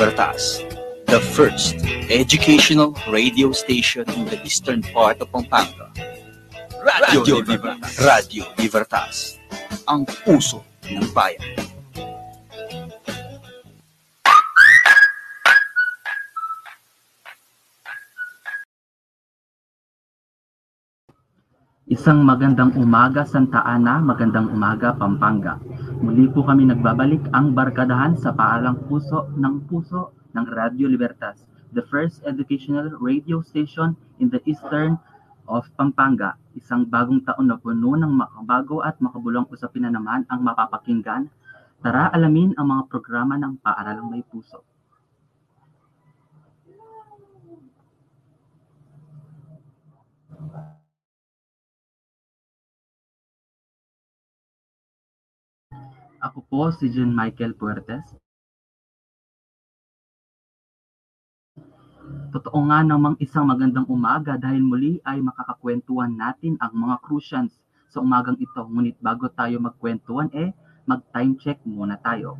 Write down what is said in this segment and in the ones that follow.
Radio Libertas, the first educational radio station in the eastern part of Pampanga. Radio, Libertas. Radio Libertas, ang puso ng bayan. Isang magandang umaga Santa Ana, magandang umaga Pampanga. Muli po kami nagbabalik ang barkadahan sa paalang puso ng puso ng Radio Libertas, the first educational radio station in the eastern of Pampanga. Isang bagong taon na puno ng makabago at makabulong usapin na naman ang mapapakinggan. Tara alamin ang mga programa ng Paaralang May Puso. Ako po si John Michael Puertes. Totoo nga namang isang magandang umaga dahil muli ay makakakwentuhan natin ang mga crucians sa umagang ito. Ngunit bago tayo magkwentuhan eh, mag-time check muna tayo.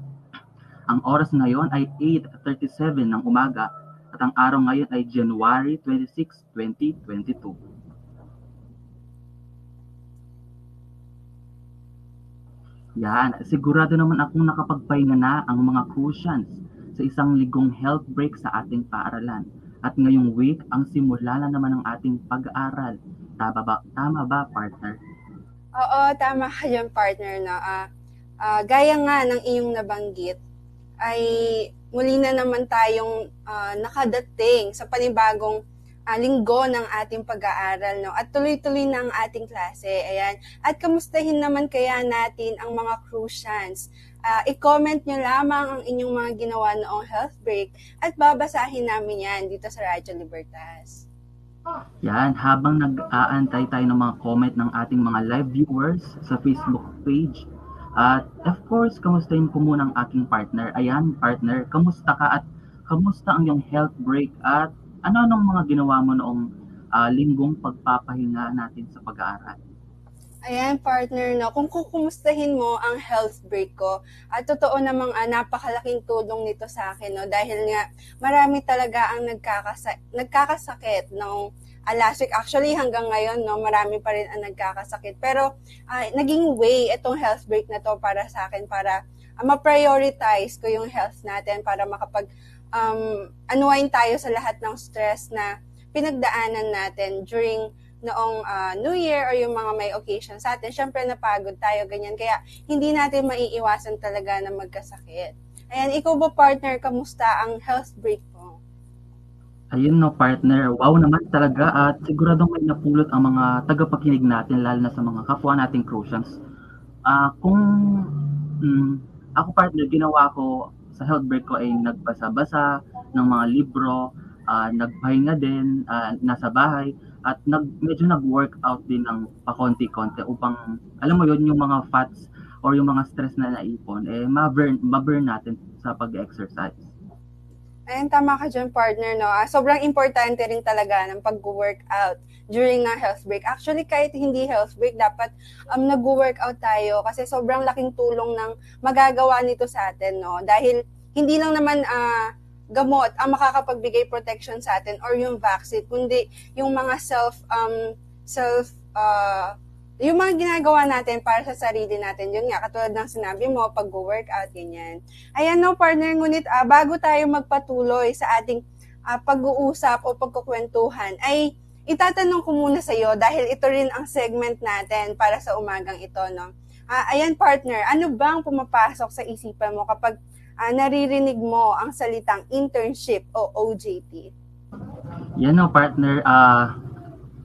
Ang oras ngayon ay 8.37 ng umaga at ang araw ngayon ay January 26, 2022. Yan, sigurado naman akong nakapagpahinga na ang mga crucians sa isang ligong health break sa ating paaralan. At ngayong week, ang simula na naman ng ating pag-aaral. Tama ba, tama ba partner? Oo, tama ka dyan, partner. No? Uh, uh, gaya nga ng iyong nabanggit, ay muli na naman tayong uh, nakadating sa panibagong uh, linggo ng ating pag-aaral. No? At tuloy-tuloy na ang ating klase. Ayan. At kamustahin naman kaya natin ang mga crucians. Uh, i-comment nyo lamang ang inyong mga ginawa noong health break at babasahin namin yan dito sa Radyo Libertas. Yan, habang nag-aantay tayo ng mga comment ng ating mga live viewers sa Facebook page. At of course, kamustahin ko muna ang aking partner. Ayan, partner, kamusta ka at kamusta ang iyong health break at ano-anong mga ginawa mo noong uh, linggong pagpapahinga natin sa pag-aaral? Ayan, partner, no? Kung kukumustahin mo ang health break ko, at totoo namang uh, napakalaking tulong nito sa akin, no? Dahil nga, marami talaga ang nagkakasa- nagkakasakit last week. Actually, hanggang ngayon, no, marami pa rin ang nagkakasakit. Pero, uh, naging way itong health break na to para sa akin, para uh, ma-prioritize ko yung health natin, para makapag um, unwind tayo sa lahat ng stress na pinagdaanan natin during noong uh, New Year or yung mga may occasion sa atin, syempre napagod tayo, ganyan. Kaya hindi natin maiiwasan talaga na magkasakit. Ayan, ikaw ba partner, kamusta ang health break mo? Ayun no partner, wow naman talaga at siguradong may napulot ang mga tagapakinig natin lalo na sa mga kapwa nating Crucians. Uh, kung um, ako partner, ginawa ko sa health break ko ay nagbasa-basa ng mga libro, uh, nagpahinga din, uh, nasa bahay, at nag, medyo nag-workout din ng pakonti-konti upang, alam mo yon yung mga fats or yung mga stress na naipon, eh, ma-burn, ma-burn natin sa pag-exercise. Ayun, tama ka dyan, partner, no? Ah, sobrang importante rin talaga ng pag-workout during ng health break. Actually, kahit hindi health break, dapat um, nag-workout tayo kasi sobrang laking tulong ng magagawa nito sa atin, no? Dahil hindi lang naman uh, gamot ang makakapagbigay protection sa atin or yung vaccine, kundi yung mga self, um, self, uh, yung mga ginagawa natin para sa sarili natin, yun nga, katulad ng sinabi mo, pag-workout, ganyan. Ayan no, partner, ngunit uh, bago tayo magpatuloy sa ating uh, pag-uusap o pagkukwentuhan, ay itatanong ko muna sa iyo dahil ito rin ang segment natin para sa umagang ito, no? Uh, ayan, partner, ano bang pumapasok sa isipan mo kapag uh, naririnig mo ang salitang internship o OJT? Yan no, partner. Uh,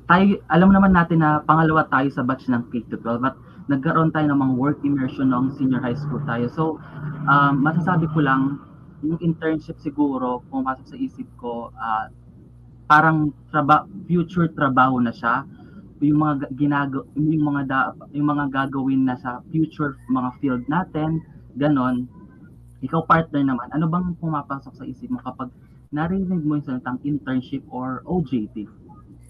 tayo, alam naman natin na pangalawa tayo sa batch ng K-12 at nagkaroon tayo ng mga work immersion ng senior high school tayo. So, um, masasabi ko lang, yung internship siguro, pumasok sa isip ko, uh, parang traba, future trabaho na siya. Yung mga ginago yung mga da, yung mga gagawin na sa future mga field natin ganon. Ikaw partner naman ano bang pumapasok sa isip mo kapag narinig mo yung salitang internship or OJT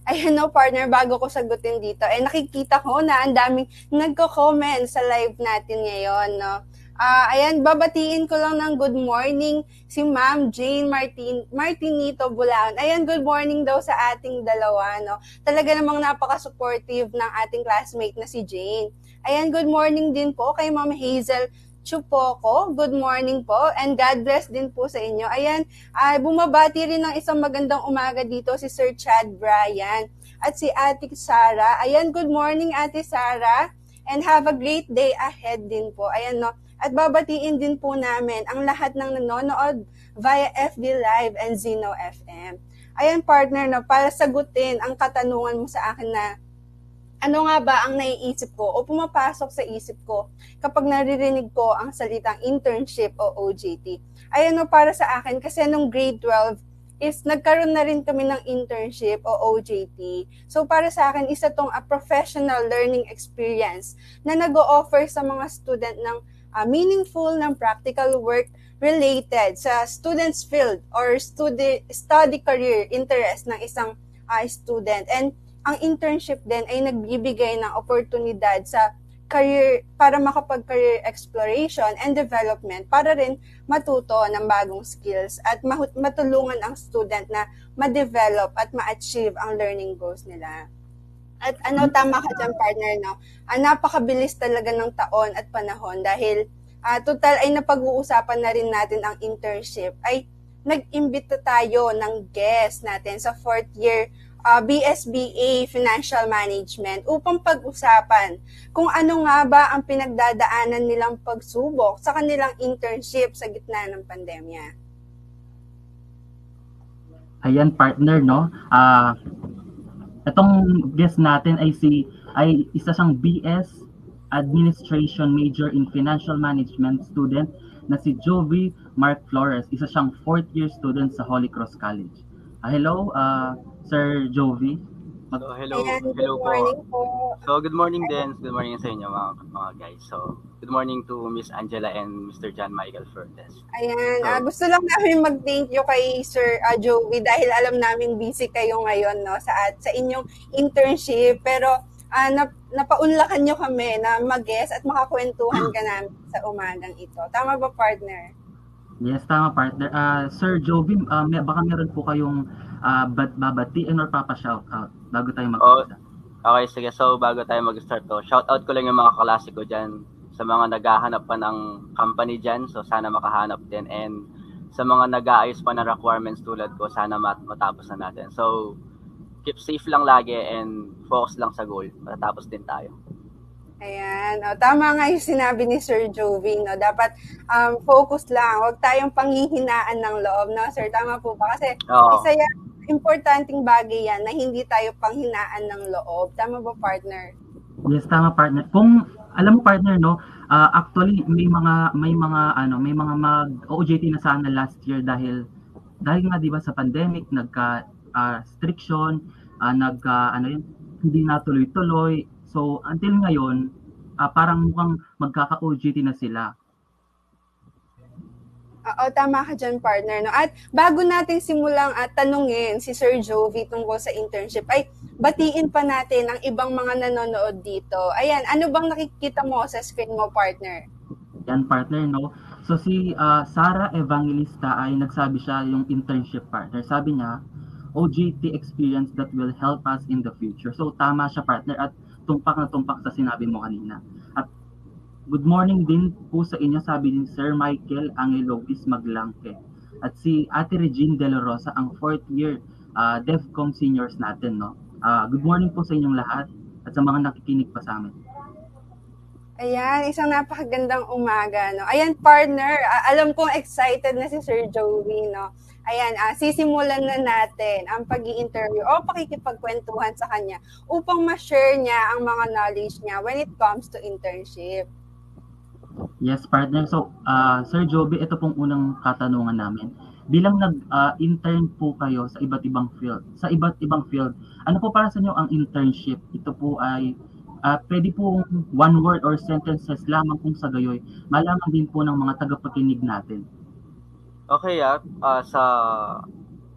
Ayun no, partner, bago ko sagutin dito, eh nakikita ko na ang daming nagko-comment sa live natin ngayon, no? Uh, ayan, babatiin ko lang ng good morning si Ma'am Jane Martin, Martinito Bulaon. Ayan, good morning daw sa ating dalawa. No? Talaga namang napaka-supportive ng ating classmate na si Jane. Ayan, good morning din po kay Ma'am Hazel Chupoko. Good morning po and God bless din po sa inyo. Ayan, uh, bumabati rin ng isang magandang umaga dito si Sir Chad Bryan at si Ate Sara. Ayan, good morning Ate Sara and have a great day ahead din po. Ayan no, at babatiin din po namin ang lahat ng nanonood via FB Live and Zeno FM. Ayan partner, no, para sagutin ang katanungan mo sa akin na ano nga ba ang naiisip ko o pumapasok sa isip ko kapag naririnig ko ang salitang internship o OJT. Ayan no, para sa akin, kasi nung grade 12, is nagkaroon na rin kami ng internship o OJT. So para sa akin, isa tong a professional learning experience na nag-o-offer sa mga student ng uh, meaningful ng practical work related sa student's field or study, study career interest ng isang uh, student. And ang internship din ay nagbibigay ng oportunidad sa career para makapag-career exploration and development para rin matuto ng bagong skills at matulungan ang student na ma-develop at ma-achieve ang learning goals nila. At ano, tama ka dyan, partner, no? Ah, napakabilis talaga ng taon at panahon dahil ah, total ay napag-uusapan na rin natin ang internship. Ay, nag-imbita tayo ng guest natin sa fourth year uh, ah, BSBA Financial Management upang pag-usapan kung ano nga ba ang pinagdadaanan nilang pagsubok sa kanilang internship sa gitna ng pandemya. Ayan partner no. Ah uh, Itong guest natin ay si ay isa siyang BS Administration major in Financial Management student na si Jovi Mark Flores. Isa siyang fourth year student sa Holy Cross College. Uh, hello, uh, Sir Jovi. Mag- so, hello, Ayan, hello po. po. So, good morning din. Good morning sa inyo mga, mga guys. So, good morning to Miss Angela and Mr. John Michael Fernandez. Ayan, so, uh, gusto lang namin mag-thank you kay Sir uh, Joey dahil alam namin busy kayo ngayon no sa sa inyong internship pero uh, nap, napaunlakan nyo kami na mag-guest at makakwentuhan ka namin sa umagang ito. Tama ba, partner? Yes, tama, partner. Uh, Sir Jovi, uh, may, baka meron po kayong uh, babatiin or papa-shout out bago tayo mag oh, Okay, sige. So, bago tayo mag-start to, shout out ko lang yung mga kaklase ko dyan sa mga naghahanap pa ng company dyan. So, sana makahanap din. And sa mga nag-aayos pa ng requirements tulad ko, sana mat matapos na natin. So, keep safe lang lagi and focus lang sa goal. Matatapos din tayo. Ayan. O, tama nga yung sinabi ni Sir Jovi, no? Dapat um, focus lang. Huwag tayong panghihinaan ng loob, no? Sir, tama po ba? Kasi Oo. isa yan importanteng bagay yan na hindi tayo panghinaan ng loob. Tama ba, partner? Yes, tama, partner. Kung alam mo, partner, no, uh, actually may mga may mga ano, may mga mag OJT na sana last year dahil dahil nga 'di ba sa pandemic nagka uh, restriction, uh, nagka ano yun, hindi natuloy-tuloy. So until ngayon, uh, parang mukhang magkaka-OJT na sila. Oo, tama ka dyan, partner. No? At bago natin simulang at tanungin si Sir Jovi tungkol sa internship, ay batiin pa natin ang ibang mga nanonood dito. Ayan, ano bang nakikita mo sa screen mo, partner? Yan, partner, no? So si uh, Sara Evangelista ay nagsabi siya yung internship partner. Sabi niya, OJT experience that will help us in the future. So tama siya partner at tumpak na tumpak sa sinabi mo kanina. At Good morning din po sa inyo, sabi ni Sir Michael Angelogis Maglangke. At si Ate Regine De La Rosa, ang fourth year uh, DEFCOM seniors natin. No? Uh, good morning po sa inyong lahat at sa mga nakikinig pa sa amin. Ayan, isang napakagandang umaga. No? Ayan, partner, alam kong excited na si Sir Joey. No? Ayan, uh, sisimulan na natin ang pag interview o pakikipagkwentuhan sa kanya upang ma-share niya ang mga knowledge niya when it comes to internship. Yes, partner. So, uh, Sir Joby, ito pong unang katanungan namin. Bilang nag-intern uh, po kayo sa iba't ibang field, sa iba't ibang field, ano po para sa inyo ang internship? Ito po ay uh, pwede po one word or sentences lamang kung sa gayoy. Malaman din po ng mga tagapakinig natin. Okay, ah, uh, sa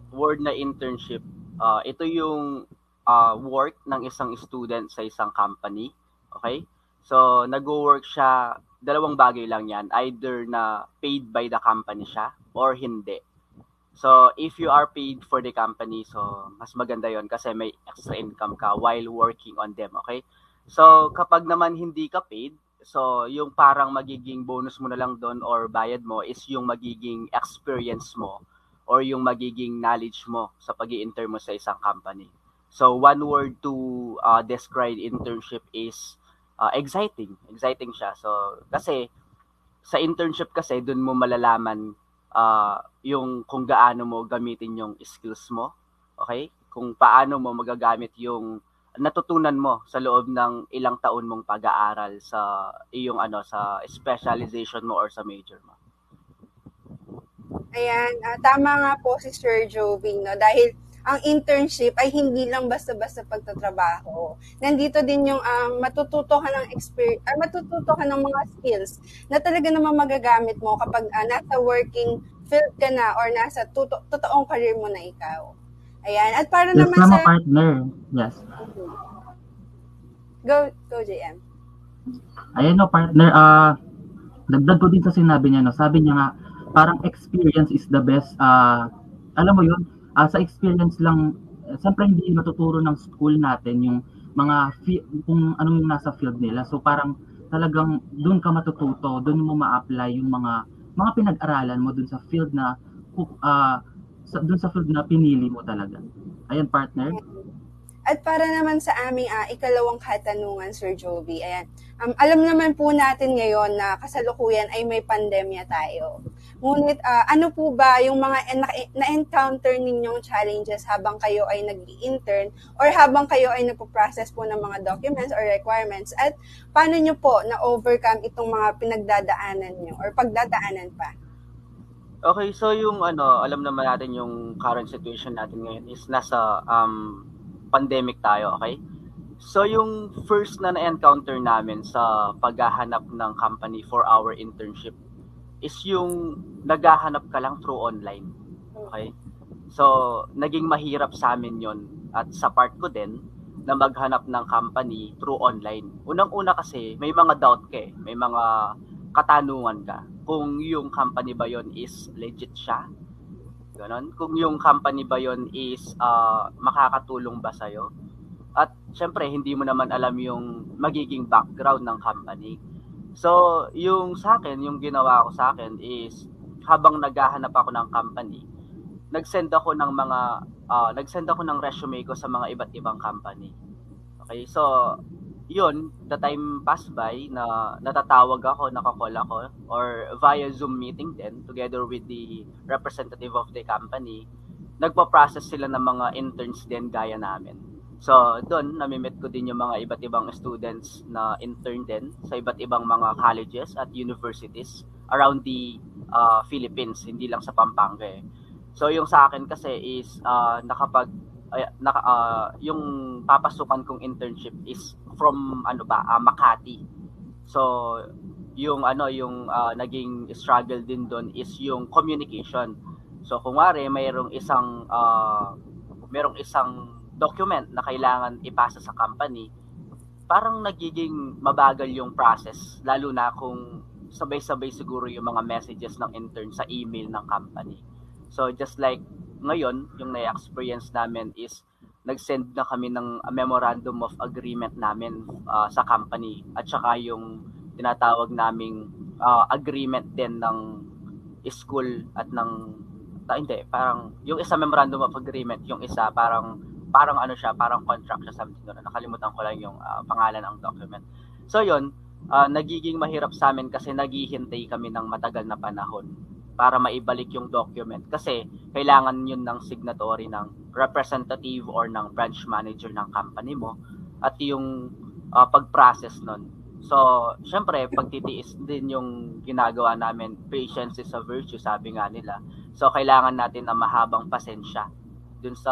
word na internship, uh, ito yung uh, work ng isang student sa isang company. Okay? So, nag-work siya, dalawang bagay lang yan. Either na paid by the company siya or hindi. So, if you are paid for the company, so mas maganda yon kasi may extra income ka while working on them, okay? So, kapag naman hindi ka paid, so yung parang magiging bonus mo na lang doon or bayad mo is yung magiging experience mo or yung magiging knowledge mo sa pag enter mo sa isang company. So, one word to uh, describe internship is uh, exciting. Exciting siya. So, kasi sa internship kasi doon mo malalaman uh, yung kung gaano mo gamitin yung skills mo. Okay? Kung paano mo magagamit yung natutunan mo sa loob ng ilang taon mong pag-aaral sa iyong ano sa specialization mo or sa major mo. Ayan, uh, tama nga po si Sir Jovi, no? Dahil ang internship ay hindi lang basta-basta pagtatrabaho. Nandito din yung um, matututo ka ng experience, uh, matututo ka ng mga skills na talaga naman magagamit mo kapag uh, nasa working field ka na or nasa tuto- totoong career mo na ikaw. Ayan. At para yes, naman sa... partner. Yes. Go, go JM. Ayan no, partner. Uh, dagdag ko din sa sinabi niya, no? sabi niya nga, parang experience is the best. Uh, alam mo yun, uh, sa experience lang, siyempre hindi matuturo ng school natin yung mga fi- kung anong yung nasa field nila. So parang talagang doon ka matututo, doon mo ma-apply yung mga mga pinag-aralan mo doon sa field na uh, sa, doon sa field na pinili mo talaga. Ayan partner. At para naman sa aming uh, ikalawang katanungan, Sir Jovi, ayan, um, alam naman po natin ngayon na kasalukuyan ay may pandemya tayo. Ngunit uh, ano po ba yung mga na-encounter ninyong challenges habang kayo ay nag intern or habang kayo ay nagpo-process po ng mga documents or requirements at paano nyo po na-overcome itong mga pinagdadaanan nyo or pagdadaanan pa? Okay, so yung ano, alam naman natin yung current situation natin ngayon is nasa um, pandemic tayo, okay? So yung first na na-encounter namin sa paghahanap ng company for our internship is yung naghahanap ka lang through online. Okay? So, naging mahirap sa amin yon at sa part ko din na maghanap ng company through online. Unang-una kasi may mga doubt ka eh. May mga katanungan ka kung yung company ba yon is legit siya Ganon. Kung yung company ba yon is uh, makakatulong ba sa'yo. At syempre, hindi mo naman alam yung magiging background ng company. So, yung sa akin, yung ginawa ko sa akin is habang naghahanap ako ng company, nag-send ako ng mga uh, nag-send ako ng resume ko sa mga iba't ibang company. Okay? So, yun, the time pass by na natatawag ako, nakakall ako, or via Zoom meeting din, together with the representative of the company, nagpa-process sila ng mga interns din gaya namin. So, doon, namimit ko din yung mga iba't ibang students na intern din sa iba't ibang mga colleges at universities around the uh, Philippines, hindi lang sa Pampanga eh. So, yung sa akin kasi is uh, nakapag uh, naka, uh, yung papasukan kong internship is from ano ba uh, Makati. So yung ano yung uh, naging struggle din doon is yung communication. So kung wari mayroong isang uh, mayroong isang document na kailangan ipasa sa company, parang nagiging mabagal yung process lalo na kung sabay-sabay siguro yung mga messages ng intern sa email ng company. So just like ngayon, yung na-experience namin is nag-send na kami ng memorandum of agreement namin uh, sa company. At saka yung tinatawag naming uh, agreement din ng school at ng uh, hindi parang yung isa memorandum of agreement yung isa parang parang ano siya parang contract siya something doon. Nakalimutan ko lang yung uh, pangalan ng document. So yon uh, nagiging mahirap sa amin kasi naghihintay kami ng matagal na panahon para maibalik yung document kasi kailangan yun ng signatory ng representative or ng branch manager ng company mo at yung uh, pag-process nun. So, syempre, pagtitiis din yung ginagawa namin, patience is a virtue, sabi nga nila. So, kailangan natin na mahabang pasensya dun sa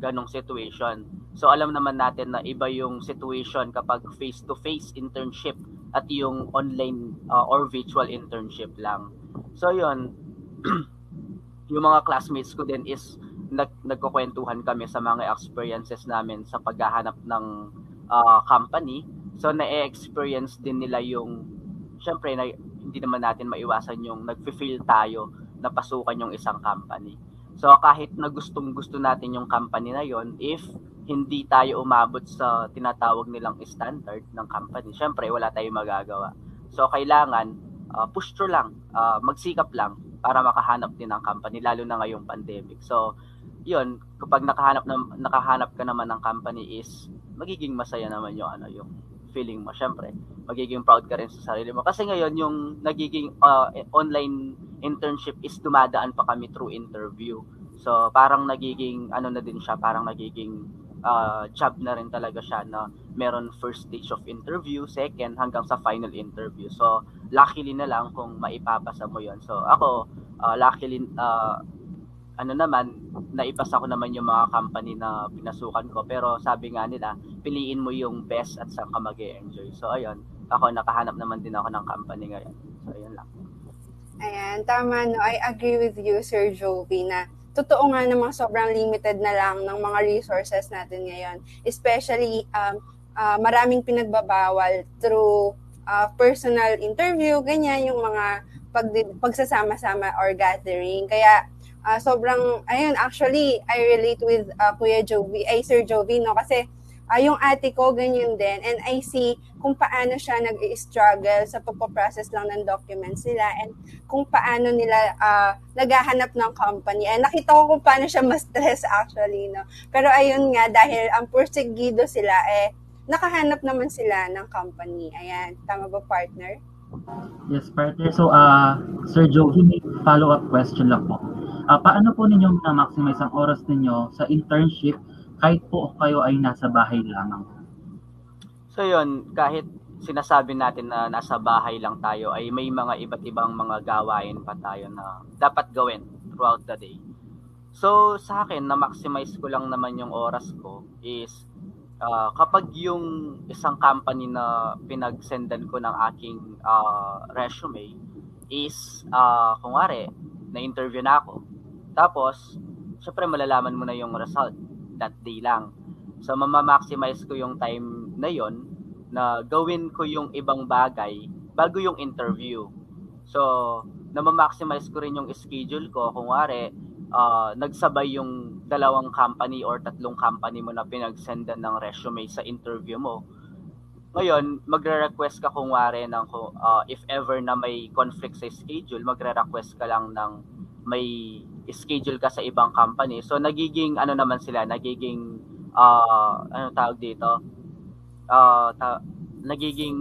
ganong situation. So, alam naman natin na iba yung situation kapag face-to-face internship at yung online uh, or virtual internship lang. So yun, yung mga classmates ko din is nag nagkukwentuhan kami sa mga experiences namin sa paghahanap ng uh, company. So na-experience din nila yung syempre na, hindi naman natin maiwasan yung nagfe-feel tayo na pasukan yung isang company. So kahit na gustong gusto natin yung company na yon, if hindi tayo umabot sa tinatawag nilang standard ng company, syempre wala tayong magagawa. So kailangan uh, through lang, uh, magsikap lang para makahanap din ng company lalo na ngayong pandemic. So yun, kapag nakahanap na nakahanap ka naman ng company is magiging masaya naman yung ano yung feeling mo. Syempre, magiging proud ka rin sa sarili mo. Kasi ngayon, yung nagiging uh, online internship is dumadaan pa kami through interview. So, parang nagiging, ano na din siya, parang nagiging uh, job na rin talaga siya na meron first stage of interview, second, hanggang sa final interview. So, luckily na lang kung maipapasa mo yon So, ako, uh, luckily, uh, ano naman, naipasa ko naman yung mga company na pinasukan ko. Pero sabi nga nila, piliin mo yung best at saan ka mag enjoy So ayun, ako nakahanap naman din ako ng company ngayon. So ayun lang. Ayan, tama no. I agree with you, Sir Jovi, na totoo nga namang sobrang limited na lang ng mga resources natin ngayon. Especially, um, uh, maraming pinagbabawal through uh, personal interview, ganyan, yung mga pag, pagsasama-sama or gathering. Kaya, uh, sobrang, ayun, actually, I relate with uh, Kuya Jovi, ay Sir Jovi, no? Kasi, uh, yung ate ko, ganyan din. And I see kung paano siya nag-struggle sa pagpaprocess lang ng documents nila and kung paano nila uh, naghahanap ng company. And nakita ko kung paano siya ma-stress actually, no? Pero ayun nga, dahil ang pursigido sila, eh, nakahanap naman sila ng company. Ayan, tama ba partner? Yes, partner. So, uh, Sir Joey, may follow-up question lang po. Uh, paano po ninyo na-maximize ang oras ninyo sa internship kahit po kayo ay nasa bahay lamang? So yun, kahit sinasabi natin na nasa bahay lang tayo ay may mga iba't ibang mga gawain pa tayo na dapat gawin throughout the day. So sa akin, na-maximize ko lang naman yung oras ko is uh, kapag yung isang company na pinagsendan ko ng aking uh, resume is, uh, kung wari, na-interview na ako, tapos, syempre malalaman mo na yung result that day lang. So, mamamaximize ko yung time na yon na gawin ko yung ibang bagay bago yung interview. So, namamaximize ko rin yung schedule ko. Kung wari, uh, nagsabay yung dalawang company or tatlong company mo na pinagsendan ng resume sa interview mo. Ngayon, magre-request ka kung wari ng uh, if ever na may conflict sa schedule, magre-request ka lang ng may schedule ka sa ibang company. So nagiging ano naman sila, nagiging uh, ano tawag dito? Uh, ta- nagiging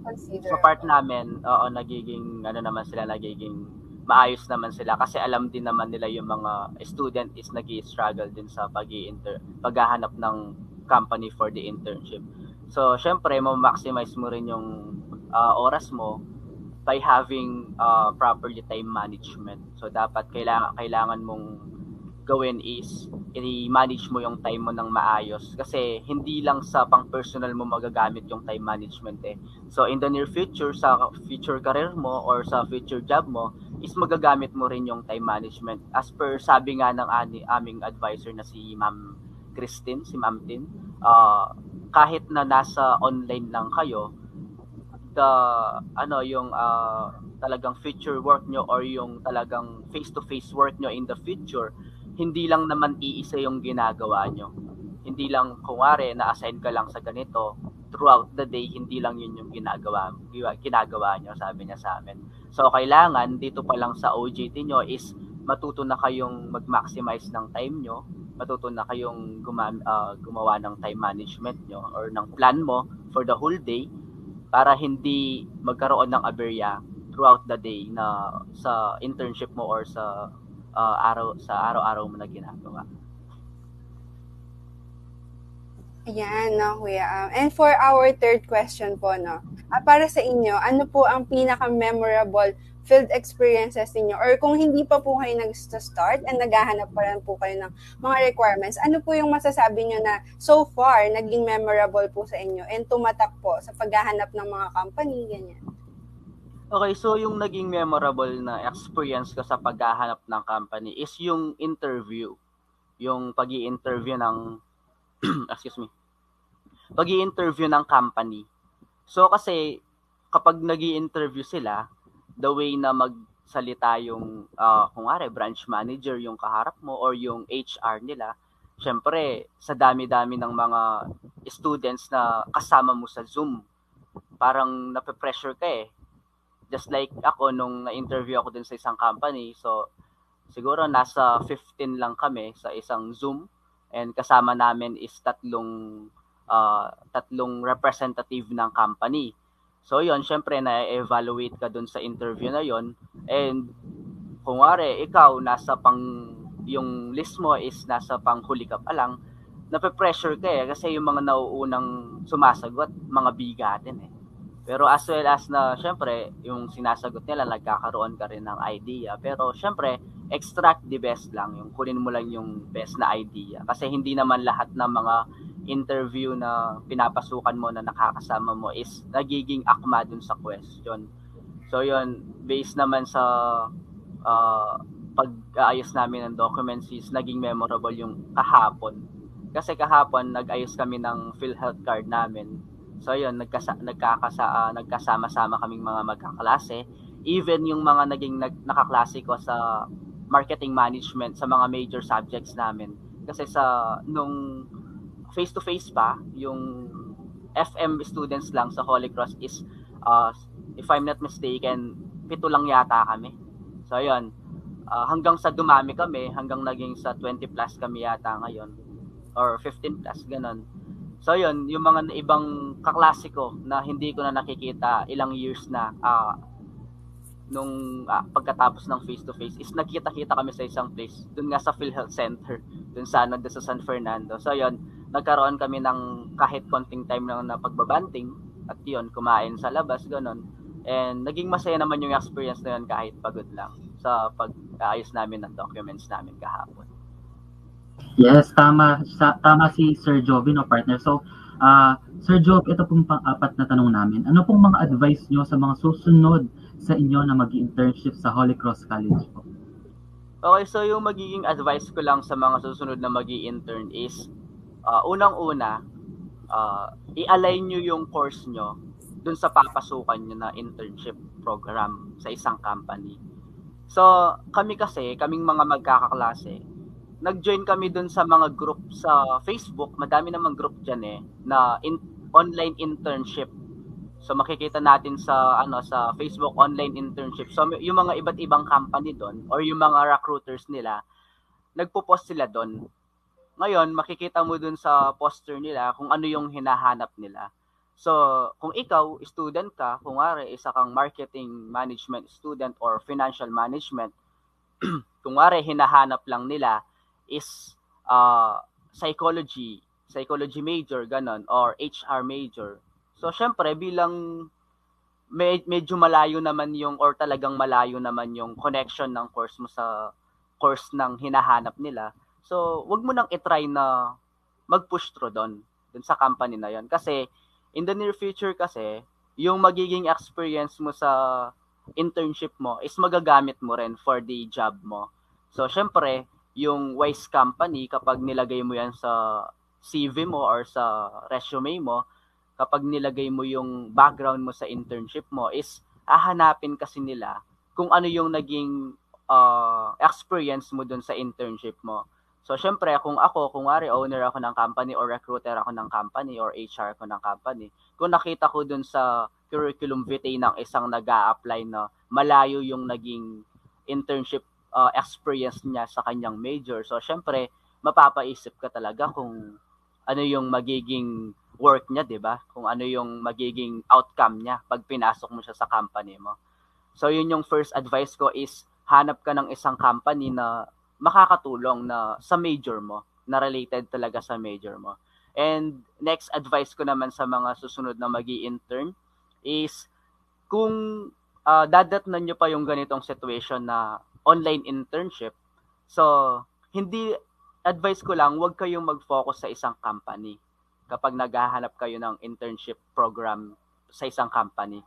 Consider. sa part namin, oo, nagiging ano naman sila, nagiging maayos naman sila kasi alam din naman nila yung mga student is nag struggle din sa pag paghahanap ng company for the internship. So, syempre, mo-maximize mo rin yung uh, oras mo by having uh, properly time management. So dapat kailangan kailangan mong gawin is i-manage mo yung time mo ng maayos kasi hindi lang sa pang personal mo magagamit yung time management eh. So in the near future sa future career mo or sa future job mo is magagamit mo rin yung time management as per sabi nga ng ani, aming advisor na si Ma'am Christine, si Ma'am Tin, uh, kahit na nasa online lang kayo, the ano yung uh, talagang future work nyo or yung talagang face-to-face work nyo in the future, hindi lang naman iisa yung ginagawa nyo. Hindi lang, kumare, na-assign ka lang sa ganito, throughout the day, hindi lang yun yung ginagawa, ginagawa nyo, sabi niya sa amin. So, kailangan, dito pa lang sa OJT nyo is matuto na kayong mag-maximize ng time nyo, matuto na kayong guma- uh, gumawa ng time management nyo or ng plan mo for the whole day para hindi magkaroon ng aberya throughout the day na sa internship mo or sa uh, araw sa araw-araw mo na ginagawa. Ayan, no, kuya. Um, and for our third question po, no, uh, para sa inyo, ano po ang pinaka-memorable field experiences niyo or kung hindi pa po kayo nag-start and naghahanap pa rin po kayo ng mga requirements, ano po yung masasabi niyo na so far naging memorable po sa inyo and tumatak po sa paghahanap ng mga company, ganyan? Okay, so yung naging memorable na experience ko sa paghahanap ng company is yung interview. Yung pag interview ng, excuse me, pag interview ng company So kasi kapag nag interview sila, the way na magsalita yung uh, kung are branch manager yung kaharap mo or yung HR nila, syempre sa dami-dami ng mga students na kasama mo sa Zoom, parang nape-pressure ka eh. Just like ako nung na-interview ako dun sa isang company, so siguro nasa 15 lang kami sa isang Zoom and kasama namin is tatlong uh, tatlong representative ng company. So yon syempre na-evaluate ka dun sa interview na yon and kung wari, ikaw nasa pang yung list mo is nasa pang huli ka pa lang, nape-pressure ka eh kasi yung mga nauunang sumasagot, mga bigatin eh. Pero as well as na, syempre, yung sinasagot nila, nagkakaroon ka rin ng idea. Pero syempre, extract the best lang. Yung kunin mo lang yung best na idea. Kasi hindi naman lahat ng mga interview na pinapasukan mo na nakakasama mo is nagiging akma dun sa question. So yun, based naman sa uh, pag-aayos namin ng documents is naging memorable yung kahapon. Kasi kahapon nag-ayos kami ng PhilHealth card namin. So yun, nagkasa, nagkakasa, uh, nagkasama-sama kaming mga magkaklase. Even yung mga naging nag, nakaklase ko sa marketing management sa mga major subjects namin. Kasi sa nung face-to-face pa, yung FM students lang sa Holy Cross is, uh, if I'm not mistaken, pito lang yata kami. So, ayun. Uh, hanggang sa dumami kami, hanggang naging sa 20 plus kami yata ngayon. Or 15 plus, ganun. So, yun, yung mga ibang kaklasiko na hindi ko na nakikita ilang years na uh, nung uh, pagkatapos ng face-to-face is nagkita-kita kami sa isang place, dun nga sa PhilHealth Center, dun sa, ano, sa San Fernando. So, yun, nagkaroon kami ng kahit konting time lang na pagbabanting at yun, kumain sa labas, ganun. And naging masaya naman yung experience na yun kahit pagod lang sa pag-ayos namin ng documents namin kahapon. Yes, tama sa, tama si Sir Jovi no partner. So, uh, Sir Job, ito pong pang-apat na tanong namin. Ano pong mga advice nyo sa mga susunod sa inyo na mag-internship sa Holy Cross College po? Okay, so yung magiging advice ko lang sa mga susunod na mag intern is uh, unang-una, uh, i-align nyo yung course nyo dun sa papasukan nyo na internship program sa isang company. So, kami kasi, kaming mga magkakaklase, nag-join kami dun sa mga group sa Facebook, madami namang group dyan eh, na in, online internship. So makikita natin sa ano sa Facebook online internship. So yung mga iba't ibang company doon or yung mga recruiters nila, nagpo-post sila doon ngayon, makikita mo dun sa poster nila kung ano yung hinahanap nila. So, kung ikaw, student ka, kung wari, isa kang marketing management student or financial management, kung wari, hinahanap lang nila is uh, psychology, psychology major, ganon, or HR major. So, syempre, bilang med- medyo malayo naman yung, or talagang malayo naman yung connection ng course mo sa course ng hinahanap nila, So, wag mo nang i-try na mag-push through doon, doon sa company na yon Kasi, in the near future kasi, yung magiging experience mo sa internship mo is magagamit mo rin for the job mo. So, syempre, yung wise company, kapag nilagay mo yan sa CV mo or sa resume mo, kapag nilagay mo yung background mo sa internship mo is hahanapin kasi nila kung ano yung naging uh, experience mo dun sa internship mo. So, syempre, kung ako, kung wari owner ako ng company or recruiter ako ng company or HR ko ng company, kung nakita ko dun sa curriculum vitae ng isang nag apply na malayo yung naging internship uh, experience niya sa kanyang major. So, syempre, mapapaisip ka talaga kung ano yung magiging work niya, 'di ba? Kung ano yung magiging outcome niya pag pinasok mo siya sa company mo. So, yun yung first advice ko is hanap ka ng isang company na makakatulong na sa major mo, na related talaga sa major mo. And next advice ko naman sa mga susunod na mag intern is kung uh, dadatnan nyo pa yung ganitong situation na online internship, so hindi advice ko lang, huwag kayong mag-focus sa isang company kapag naghahanap kayo ng internship program sa isang company.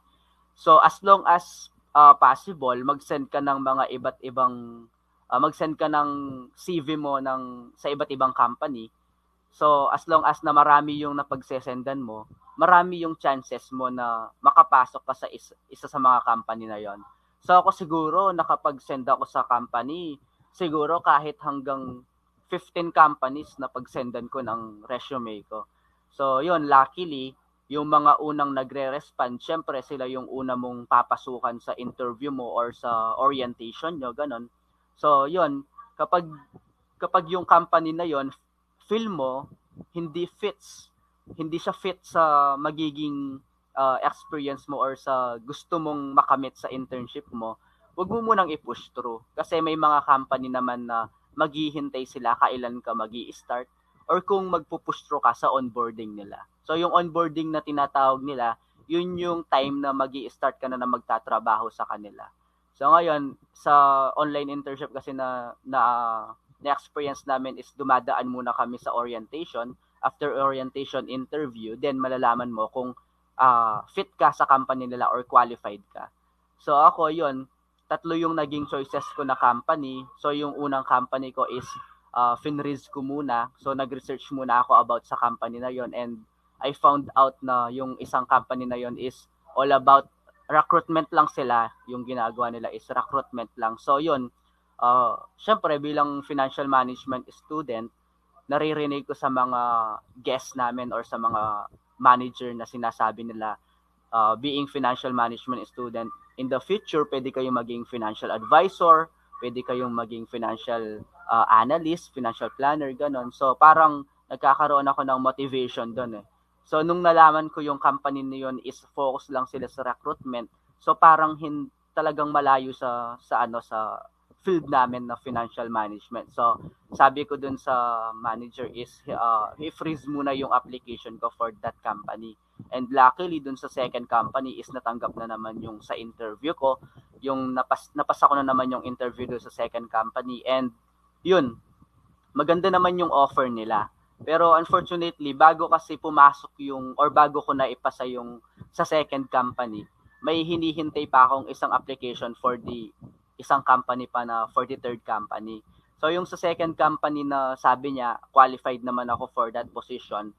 So as long as uh, possible, mag-send ka ng mga iba't ibang uh, mag-send ka ng CV mo ng sa iba't ibang company. So as long as na marami yung napagsesendan mo, marami yung chances mo na makapasok ka sa isa, isa sa mga company na yon. So ako siguro nakapag-send ako sa company, siguro kahit hanggang 15 companies na pag-sendan ko ng resume ko. So yun, luckily, yung mga unang nagre-respond, syempre sila yung una mong papasukan sa interview mo or sa orientation nyo, ganun. So yun, kapag kapag yung company na yon feel mo hindi fits hindi siya fit sa magiging uh, experience mo or sa gusto mong makamit sa internship mo, wag mo munang i-push through. Kasi may mga company naman na maghihintay sila kailan ka magi start or kung magpo-push through ka sa onboarding nila. So yung onboarding na tinatawag nila, yun yung time na magi start ka na na magtatrabaho sa kanila. So ngayon, sa online internship kasi na na, na experience namin is dumadaan muna kami sa orientation after orientation interview, then malalaman mo kung uh, fit ka sa company nila or qualified ka. So ako yon tatlo yung naging choices ko na company. So yung unang company ko is uh, Finriz ko muna. So nag-research muna ako about sa company na yon and I found out na yung isang company na yon is all about recruitment lang sila. Yung ginagawa nila is recruitment lang. So yun, uh, syempre bilang financial management student, naririnig ko sa mga guests namin or sa mga manager na sinasabi nila uh, being financial management student in the future pwede kayong maging financial advisor pwede kayong maging financial uh, analyst financial planner ganon so parang nagkakaroon ako ng motivation doon eh so nung nalaman ko yung company niyon is focus lang sila sa recruitment so parang hin talagang malayo sa sa ano sa field namin na financial management. So, sabi ko dun sa manager is uh, i-freeze muna yung application ko for that company. And luckily dun sa second company is natanggap na naman yung sa interview ko. Yung napas napasa ko na naman yung interview dun sa second company and yun, maganda naman yung offer nila. Pero unfortunately, bago kasi pumasok yung or bago ko na ipasa yung sa second company, may hinihintay pa akong isang application for the isang company pa na 43rd company. So yung sa second company na sabi niya, qualified naman ako for that position,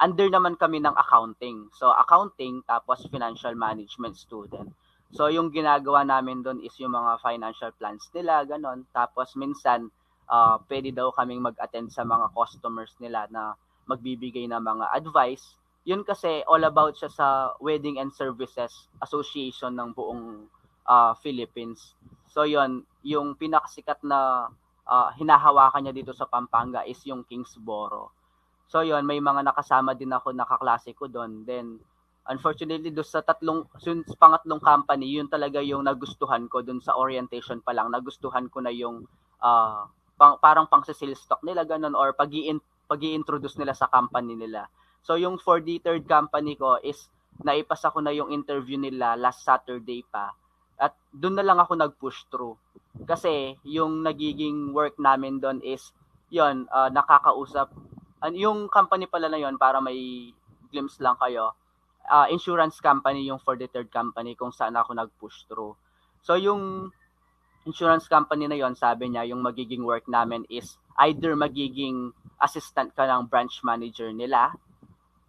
under naman kami ng accounting. So accounting tapos financial management student. So yung ginagawa namin doon is yung mga financial plans nila, ganon. Tapos minsan, uh, pwede daw kaming mag-attend sa mga customers nila na magbibigay ng mga advice. Yun kasi all about siya sa Wedding and Services Association ng buong uh, Philippines. So yon yung pinakasikat na uh, hinahawakan niya dito sa Pampanga is yung Kingsboro. So yon may mga nakasama din ako nakaklase ko doon. Then unfortunately do sa tatlong since pangatlong company, yun talaga yung nagustuhan ko doon sa orientation pa lang. Nagustuhan ko na yung uh, pang, parang pang sales stock nila ganun or pag pag introduce nila sa company nila. So yung for the third company ko is naipasa ko na yung interview nila last Saturday pa at doon na lang ako nag-push through. Kasi yung nagiging work namin doon is, yon uh, ah, nakakausap. And yung company pala na yon para may glimpse lang kayo, uh, insurance company yung for the third company kung saan ako nag-push through. So yung insurance company na yon sabi niya, yung magiging work namin is either magiging assistant ka ng branch manager nila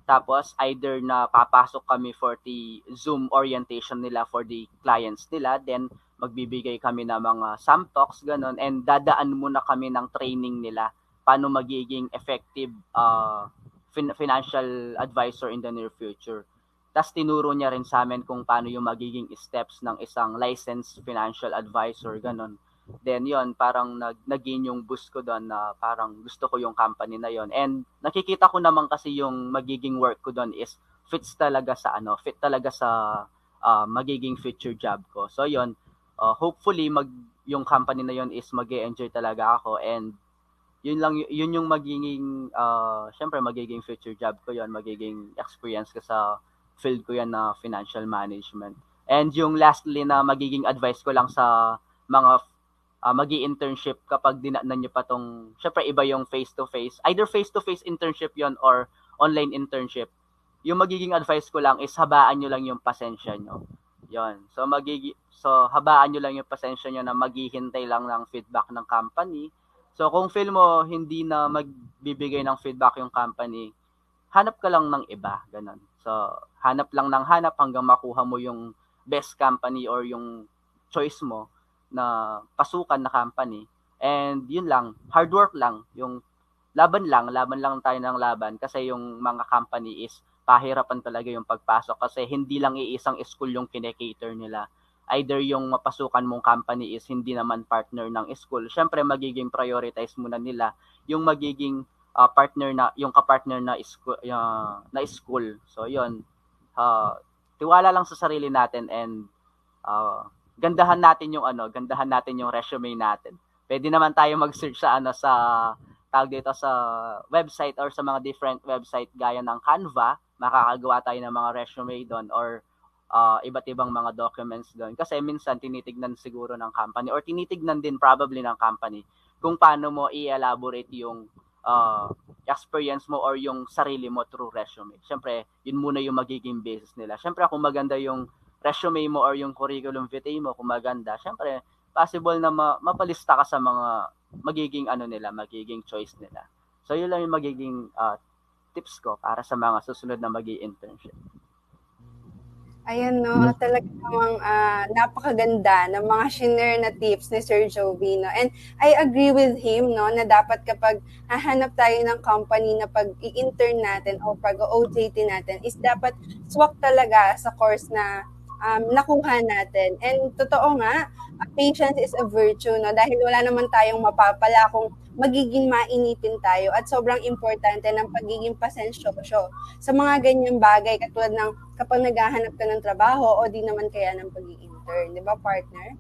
tapos either na papasok kami for the Zoom orientation nila for the clients nila, then magbibigay kami ng mga SAM talks, ganun, and dadaan muna kami ng training nila paano magiging effective uh, fin- financial advisor in the near future. Tapos tinuro niya rin sa amin kung paano yung magiging steps ng isang licensed financial advisor, ganun. Then yon parang nag naging yung boost ko doon na parang gusto ko yung company na yon. And nakikita ko naman kasi yung magiging work ko doon is fits talaga sa ano, fit talaga sa uh, magiging future job ko. So yon uh, hopefully mag yung company na yon is mag-enjoy talaga ako and yun lang yun yung magiging uh, syempre magiging future job ko yon magiging experience ko sa field ko yan na financial management. And yung lastly na magiging advice ko lang sa mga uh, ah, magi internship kapag dinaanan niyo pa tong syempre iba yung face to face either face to face internship yon or online internship. Yung magiging advice ko lang is habaan niyo lang yung pasensya niyo. Yon so magigi so habaan niyo lang yung pasensya niyo na maghihintay lang ng feedback ng company. So kung feel mo hindi na magbibigay ng feedback yung company hanap ka lang ng iba, ganun. So, hanap lang ng hanap hanggang makuha mo yung best company or yung choice mo na pasukan na company. And yun lang, hard work lang, yung laban lang, laban lang tayo ng laban kasi yung mga company is pahirapan talaga yung pagpasok kasi hindi lang iisang school yung kinekater nila. Either yung mapasukan mong company is hindi naman partner ng school. Siyempre, magiging prioritize muna nila yung magiging uh, partner na yung kapartner na school uh, na school. So yun. Uh, tiwala lang sa sarili natin and uh, gandahan natin yung ano, gandahan natin yung resume natin. Pwede naman tayo mag-search sa ano sa tawag dito sa website or sa mga different website gaya ng Canva, makakagawa tayo ng mga resume doon or uh, iba't ibang mga documents doon. Kasi minsan tinitignan siguro ng company or tinitignan din probably ng company kung paano mo i-elaborate yung uh, experience mo or yung sarili mo through resume. Siyempre, yun muna yung magiging basis nila. Siyempre, kung maganda yung resume mo or yung curriculum vitae mo, kung maganda, siyempre, possible na ma- mapalista ka sa mga magiging ano nila, magiging choice nila. So, yun lang yung magiging uh, tips ko para sa mga susunod na magi internship. Ayan no, mm. talaga namang uh, napakaganda ng mga share na tips ni Sir Jovi no. And I agree with him no na dapat kapag hahanap tayo ng company na pag i-intern natin o pag OJT natin is dapat swak talaga sa course na um, nakuha natin. And totoo nga, patience is a virtue no dahil wala naman tayong mapapala kung magiging mainipin tayo at sobrang importante ng pagiging pasensyoso sa mga ganyang bagay katulad ng kapag naghahanap ka ng trabaho o di naman kaya ng pag intern di ba partner?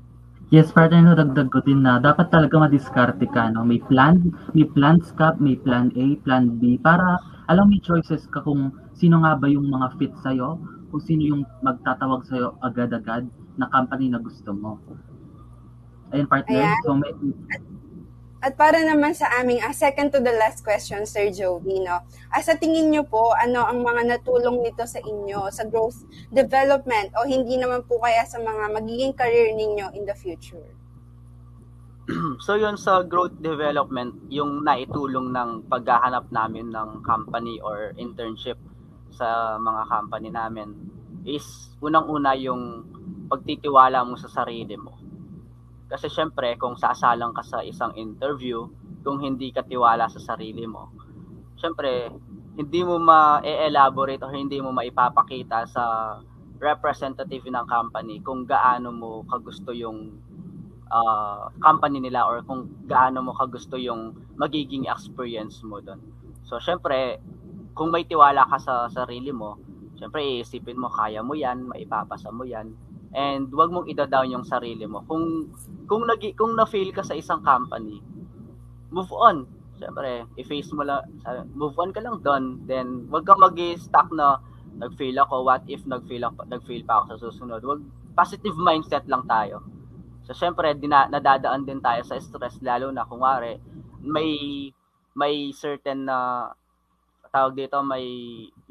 Yes, partner, no, dagdag ko din na dapat talaga madiskarte ka, no? May plan, may plans ka, may plan A, plan B, para alam may choices ka kung sino nga ba yung mga fit sa'yo, kung sino yung magtatawag sa'yo agad-agad na company na gusto mo. Ayun, partner. Ayan. So, may, at para naman sa aming uh, second to the last question, Sir Joey, no? Uh, sa tingin niyo po, ano ang mga natulong nito sa inyo sa growth development o hindi naman po kaya sa mga magiging career ninyo in the future? so yun sa growth development, yung naitulong ng paghahanap namin ng company or internship sa mga company namin is unang-una yung pagtitiwala mo sa sarili mo kasi syempre, kung sasalang ka sa isang interview, kung hindi ka tiwala sa sarili mo, syempre, hindi mo ma-elaborate o hindi mo maipapakita sa representative ng company kung gaano mo kagusto yung uh, company nila or kung gaano mo kagusto yung magiging experience mo doon. So, syempre, kung may tiwala ka sa sarili mo, syempre, iisipin mo, kaya mo yan, maipapasa mo yan, and wag mong ida-down yung sarili mo. Kung kung nag kung na-fail ka sa isang company, move on. Siyempre, i-face mo lang, move on ka lang doon. Then, wag kang mag-stuck na nag-fail ako, what if nag-fail ako, nag-fail pa ako sa susunod. Wag positive mindset lang tayo. So, syempre, dina, nadadaan din tayo sa stress lalo na kung wari, may may certain na tawag dito, may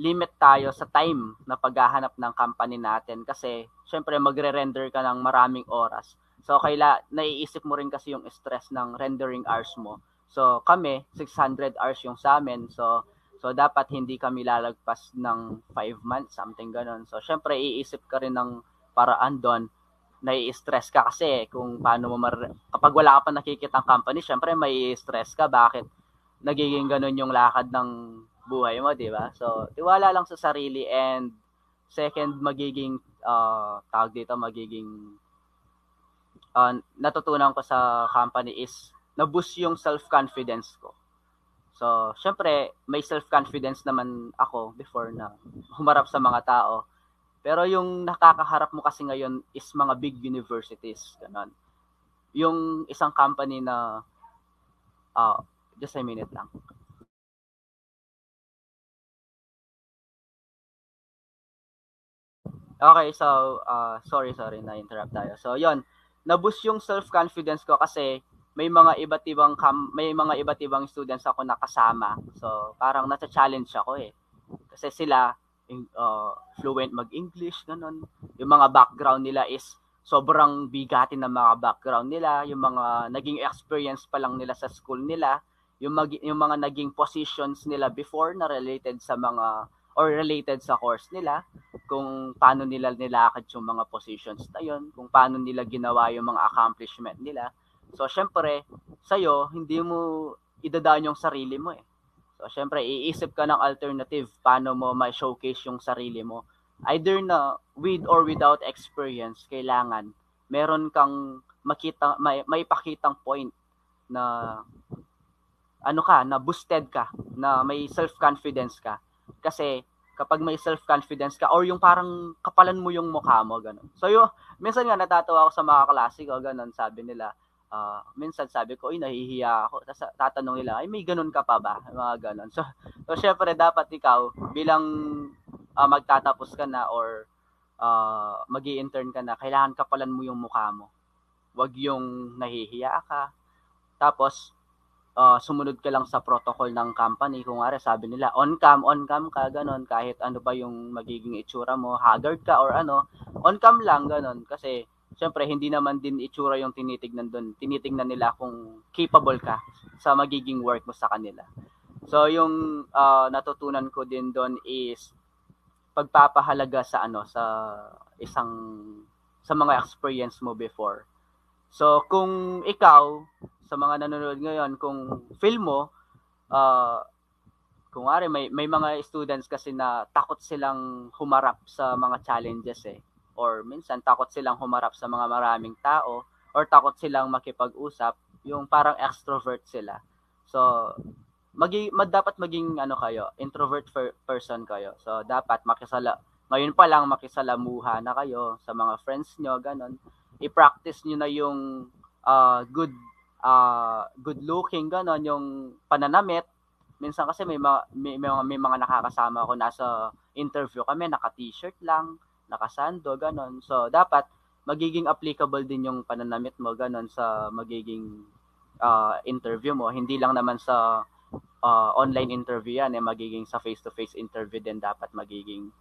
limit tayo sa time na paghahanap ng company natin kasi syempre magre-render ka ng maraming oras. So kaila naiisip mo rin kasi yung stress ng rendering hours mo. So kami 600 hours yung sa amin. So so dapat hindi kami lalagpas ng 5 months something ganon. So syempre iisip ka rin ng paraan doon nai-stress ka kasi kung paano mo mar- kapag wala ka pa nakikita ang company, syempre may stress ka. Bakit nagiging ganun yung lakad ng buhay mo, di ba? So, tiwala lang sa sarili and second, magiging, uh, tawag dito, magiging, uh, natutunan ko sa company is, na-boost yung self-confidence ko. So, syempre, may self-confidence naman ako before na humarap sa mga tao. Pero yung nakakaharap mo kasi ngayon is mga big universities. Ganun. Yung isang company na, uh, just a minute lang. Okay, so uh, sorry, sorry na interrupt tayo. So, 'yon. Na-boost yung self-confidence ko kasi may mga iba't ibang kam- may mga iba't ibang students ako nakasama. So, parang na-challenge ako eh. Kasi sila uh, fluent mag-English ganun. Yung mga background nila is sobrang bigatin ng mga background nila, yung mga naging experience pa lang nila sa school nila yung, mag, yung mga naging positions nila before na related sa mga or related sa course nila, kung paano nila nilakad yung mga positions na yun, kung paano nila ginawa yung mga accomplishment nila. So, syempre, sa'yo, hindi mo idadaan yung sarili mo eh. So, syempre, iisip ka ng alternative paano mo ma-showcase yung sarili mo. Either na with or without experience, kailangan meron kang makita, may, may pakitang point na ano ka, na boosted ka, na may self-confidence ka. Kasi kapag may self-confidence ka or yung parang kapalan mo yung mukha mo, ganun. So yung, minsan nga natatawa ako sa mga klase ko, ganun, sabi nila, uh, minsan sabi ko, ay nahihiya ako. Tapos tatanong nila, ay may ganun ka pa ba? Mga ganun. So, so syempre dapat ikaw bilang uh, magtatapos ka na or uh, mag intern ka na, kailangan kapalan mo yung mukha mo. Huwag yung nahihiya ka. Tapos, uh, sumunod ka lang sa protocol ng company. Kung nga sabi nila, on-cam, on-cam ka, ganun, kahit ano pa yung magiging itsura mo, haggard ka or ano, on-cam lang, ganun. Kasi, syempre, hindi naman din itsura yung tinitignan doon. Tinitingnan nila kung capable ka sa magiging work mo sa kanila. So, yung uh, natutunan ko din doon is pagpapahalaga sa ano sa isang sa mga experience mo before. So, kung ikaw sa mga nanonood ngayon kung feel mo uh, kung ari may may mga students kasi na takot silang humarap sa mga challenges eh. Or minsan takot silang humarap sa mga maraming tao or takot silang makipag-usap yung parang extrovert sila. So magi mag, dapat maging ano kayo introvert per- person kayo. So dapat makisala ngayon pa lang makisalamuha na kayo sa mga friends nyo ganon i-practice nyo na yung uh, good uh, good looking ganon yung pananamit. Minsan kasi may mga may, may, may mga nakakasama ko nasa interview kami naka t-shirt lang naka sando ganon. So dapat magiging applicable din yung pananamit mo ganon sa magiging uh, interview mo. Hindi lang naman sa uh, online interview yan eh magiging sa face to face interview din dapat magiging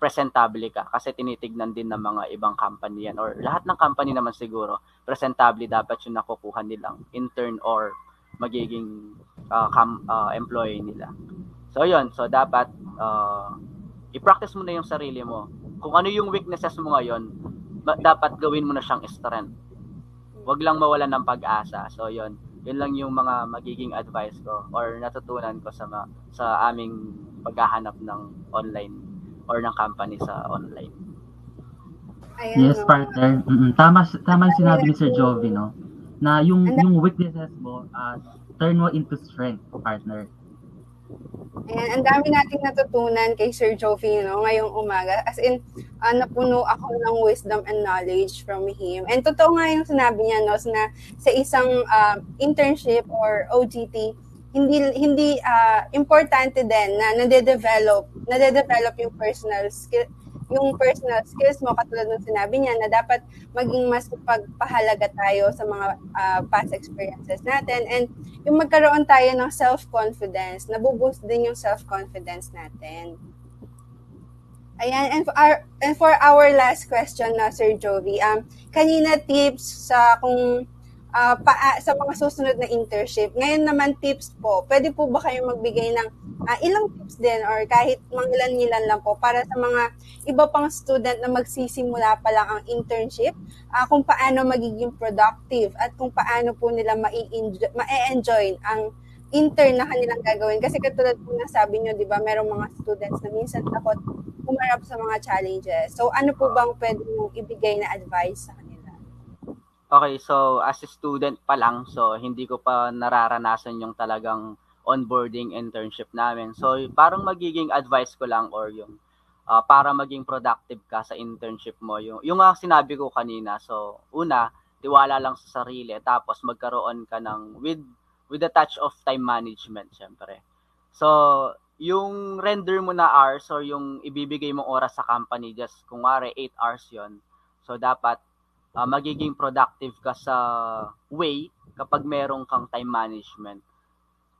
presentable ka kasi tinitignan din ng mga ibang company yan or lahat ng company naman siguro presentable dapat yung nakukuha nilang intern or magiging uh, cam, uh, employee nila. So yun, so dapat uh, i-practice mo na yung sarili mo. Kung ano yung weaknesses mo ngayon, dapat gawin mo na siyang strength. Huwag lang mawalan ng pag-asa. So yun, yun lang yung mga magiging advice ko or natutunan ko sa ma- sa aming paghahanap ng online or ng company sa online. Ayan, yes, partner. Mm-mm. Tama, tama yung sinabi ni Sir Jovi, no? Na yung, yung weaknesses mo, uh, turn mo into strength, partner. Ayan, ang dami nating natutunan kay Sir Jovi no, ngayong umaga. As in, uh, napuno ako ng wisdom and knowledge from him. And totoo nga yung sinabi niya, no, na sa isang uh, internship or OGT, hindi hindi uh, importante din na nade-develop, nade-develop yung personal skill yung personal skills mo katulad ng sinabi niya na dapat maging mas pagpahalaga tayo sa mga uh, past experiences natin and yung magkaroon tayo ng self-confidence, nabuboost din yung self-confidence natin. Ayan, and for our, and for our last question na Sir Jovi, um, kanina tips sa kung uh, pa, uh, sa mga susunod na internship. Ngayon naman tips po, pwede po ba kayong magbigay ng uh, ilang tips din or kahit mangilan-ngilan lang po para sa mga iba pang student na magsisimula pa lang ang internship, uh, kung paano magiging productive at kung paano po nila ma-enjoy ang intern na kanilang gagawin. Kasi katulad po na sabi nyo, di ba, merong mga students na minsan takot humarap sa mga challenges. So, ano po bang pwede mong ibigay na advice sa? Okay, so as a student pa lang, so hindi ko pa nararanasan yung talagang onboarding internship namin. So parang magiging advice ko lang or yung uh, para maging productive ka sa internship mo. Yung, yung nga sinabi ko kanina, so una, tiwala lang sa sarili tapos magkaroon ka ng with with a touch of time management syempre. So yung render mo na hours or yung ibibigay mong oras sa company just kung 8 hours yon so dapat uh, magiging productive ka sa way kapag meron kang time management.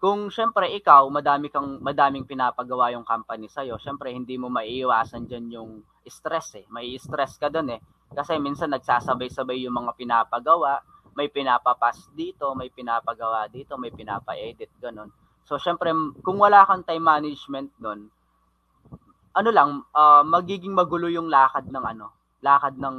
Kung syempre ikaw, madami kang madaming pinapagawa yung company sa iyo, syempre hindi mo maiiwasan diyan yung stress eh. May stress ka doon eh. Kasi minsan nagsasabay-sabay yung mga pinapagawa, may pinapapas dito, may pinapagawa dito, may pinapa-edit, ganun. So, syempre, kung wala kang time management nun, ano lang, uh, magiging magulo yung lakad ng ano, lakad ng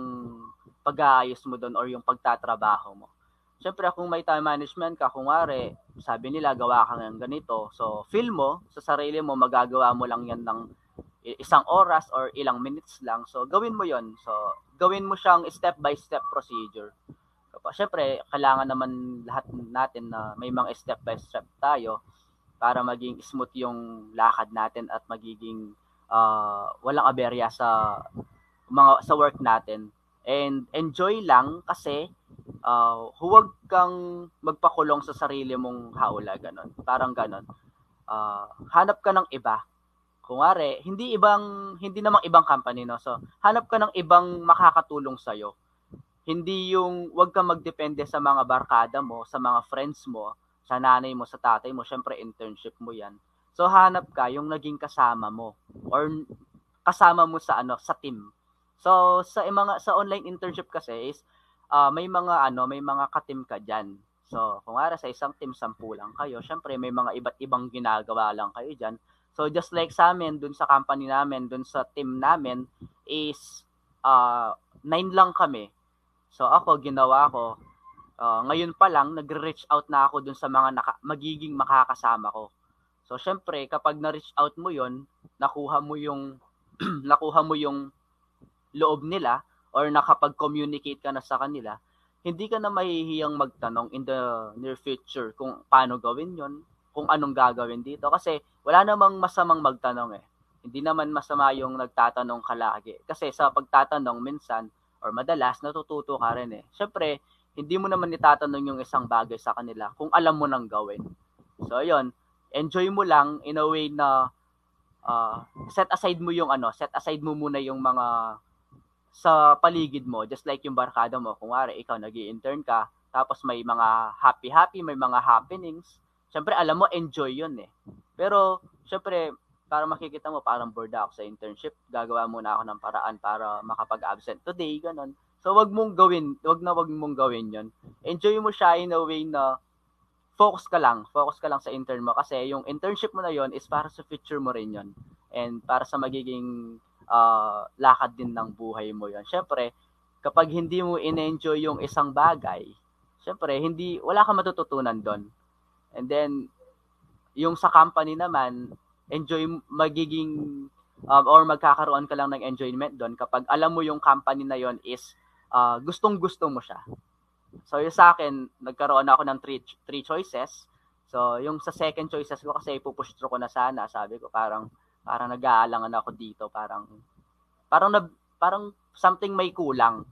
pag-aayos mo doon or yung pagtatrabaho mo. Siyempre, kung may time management ka, kung wari, sabi nila, gawa ka ng ganito. So, feel mo, sa sarili mo, magagawa mo lang yan ng isang oras or ilang minutes lang. So, gawin mo yon So, gawin mo siyang step-by-step procedure. Siyempre, kailangan naman lahat natin na may mga step-by-step tayo para maging smooth yung lakad natin at magiging uh, walang aberya sa mga sa work natin. And enjoy lang kasi uh, huwag kang magpakulong sa sarili mong haula ganun. Parang ganun. Uh, hanap ka ng iba Kunwari, hindi ibang hindi namang ibang company no. So, hanap ka ng ibang makakatulong sa iyo. Hindi yung wag ka magdepende sa mga barkada mo, sa mga friends mo, sa nanay mo, sa tatay mo, syempre internship mo 'yan. So hanap ka yung naging kasama mo or kasama mo sa ano, sa team. So sa mga sa online internship kasi is uh, may mga ano, may mga ka-team ka diyan. So, kung ara sa isang team, sampu lang kayo. Syempre, may mga iba't ibang ginagawa lang kayo diyan. So just like sa amin, dun sa company namin, dun sa team namin, is uh, nine lang kami. So ako, ginawa ko, uh, ngayon pa lang, nag-reach out na ako dun sa mga naka- magiging makakasama ko. So syempre, kapag na-reach out mo yon nakuha mo yung nakuha mo yung loob nila or nakapag-communicate ka na sa kanila, hindi ka na mahihiyang magtanong in the near future kung paano gawin yon kung anong gagawin dito. Kasi wala namang masamang magtanong eh. Hindi naman masama yung nagtatanong ka lagi. Kasi sa pagtatanong minsan or madalas natututo ka rin eh. Syempre, hindi mo naman itatanong yung isang bagay sa kanila kung alam mo nang gawin. So ayun, enjoy mo lang in a way na uh, set aside mo yung ano, set aside mo muna yung mga sa paligid mo, just like yung barkada mo. Kung wari, ikaw nag intern ka, tapos may mga happy-happy, may mga happenings, syempre alam mo enjoy yun eh. Pero syempre para makikita mo parang bored ako sa internship, gagawa muna ako ng paraan para makapag-absent today, ganun. So wag mong gawin, wag na wag mong gawin 'yon. Enjoy mo siya in a way na focus ka lang, focus ka lang sa intern mo kasi yung internship mo na 'yon is para sa future mo rin 'yon. And para sa magiging uh, lakad din ng buhay mo 'yon. Syempre, kapag hindi mo in-enjoy yung isang bagay, syempre hindi wala kang matututunan doon. And then, yung sa company naman, enjoy, magiging, um, or magkakaroon ka lang ng enjoyment doon kapag alam mo yung company na yon is uh, gustong-gusto mo siya. So, yung sa akin, nagkaroon ako ng three, three choices. So, yung sa second choices ko kasi through ko na sana, sabi ko parang parang nag-aalangan ako dito, parang parang na, parang something may kulang.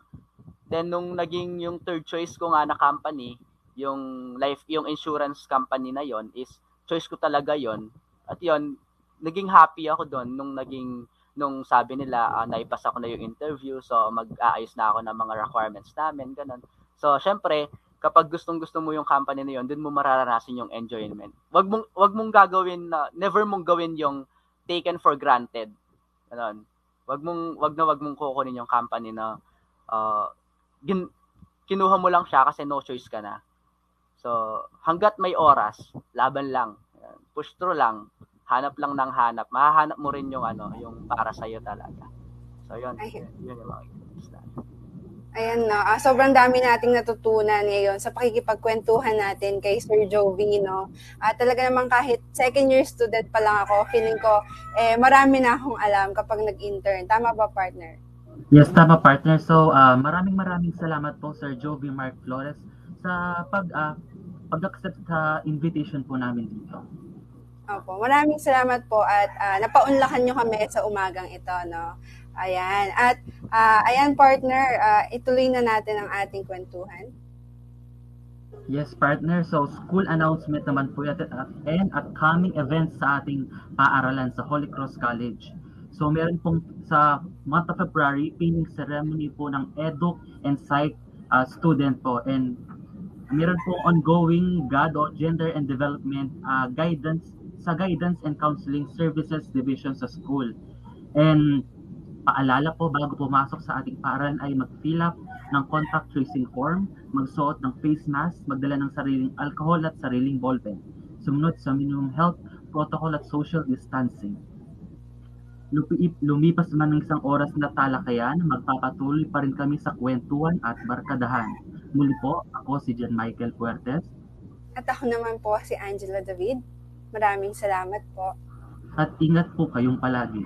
Then nung naging yung third choice ko nga na company, yung life yung insurance company na yon is choice ko talaga yon. At yon naging happy ako doon nung naging nung sabi nila uh, naipasa ko na yung interview so mag-aayos na ako ng mga requirements namin ganun. So syempre kapag gustong gusto mo yung company na yon doon mo mararanasan yung enjoyment. Wag mong wag mong gagawin na never mong gawin yung taken for granted ganun wag mong wag na wag mong kukunin yung company na uh, gin, kinuha mo lang siya kasi no choice ka na So, hanggat may oras, laban lang. Push through lang. Hanap lang ng hanap. Mahahanap mo rin yung ano, yung para sa iyo talaga. So, yun. Ayun. Yun yung mga Ayan no, uh, sobrang dami nating natutunan ngayon sa pakikipagkwentuhan natin kay Sir Jovi, no. Uh, talaga naman kahit second year student pa lang ako, feeling ko eh marami na akong alam kapag nag-intern. Tama ba, partner? Yes, tama partner. So, uh, maraming maraming salamat po Sir Jovi Mark Flores sa pag uh, pag-accept sa invitation po namin dito. Opo, maraming salamat po at uh, napaunlakan nyo kami sa umagang ito, no? Ayan. At uh, ayan partner, uh, ituloy na natin ang ating kwentuhan. Yes, partner. So, school announcement naman po yan and upcoming events sa ating paaralan sa Holy Cross College. So, meron pong sa month of February, pinning ceremony po ng EDUC and Psych uh, student po. And meron po ongoing GAD o Gender and Development uh, guidance sa Guidance and Counseling Services Division sa school. And Paalala po bago pumasok sa ating paaralan ay mag-fill up ng contact tracing form, magsuot ng face mask, magdala ng sariling alcohol at sariling ballpen, sumunod sa minimum health protocol at social distancing. Lumipas man ng isang oras na talakayan, magpapatuloy pa rin kami sa kwentuhan at barkadahan. Muli po, ako si John Michael Puertes At ako naman po si Angela David. Maraming salamat po. at ingat po kayong palagi.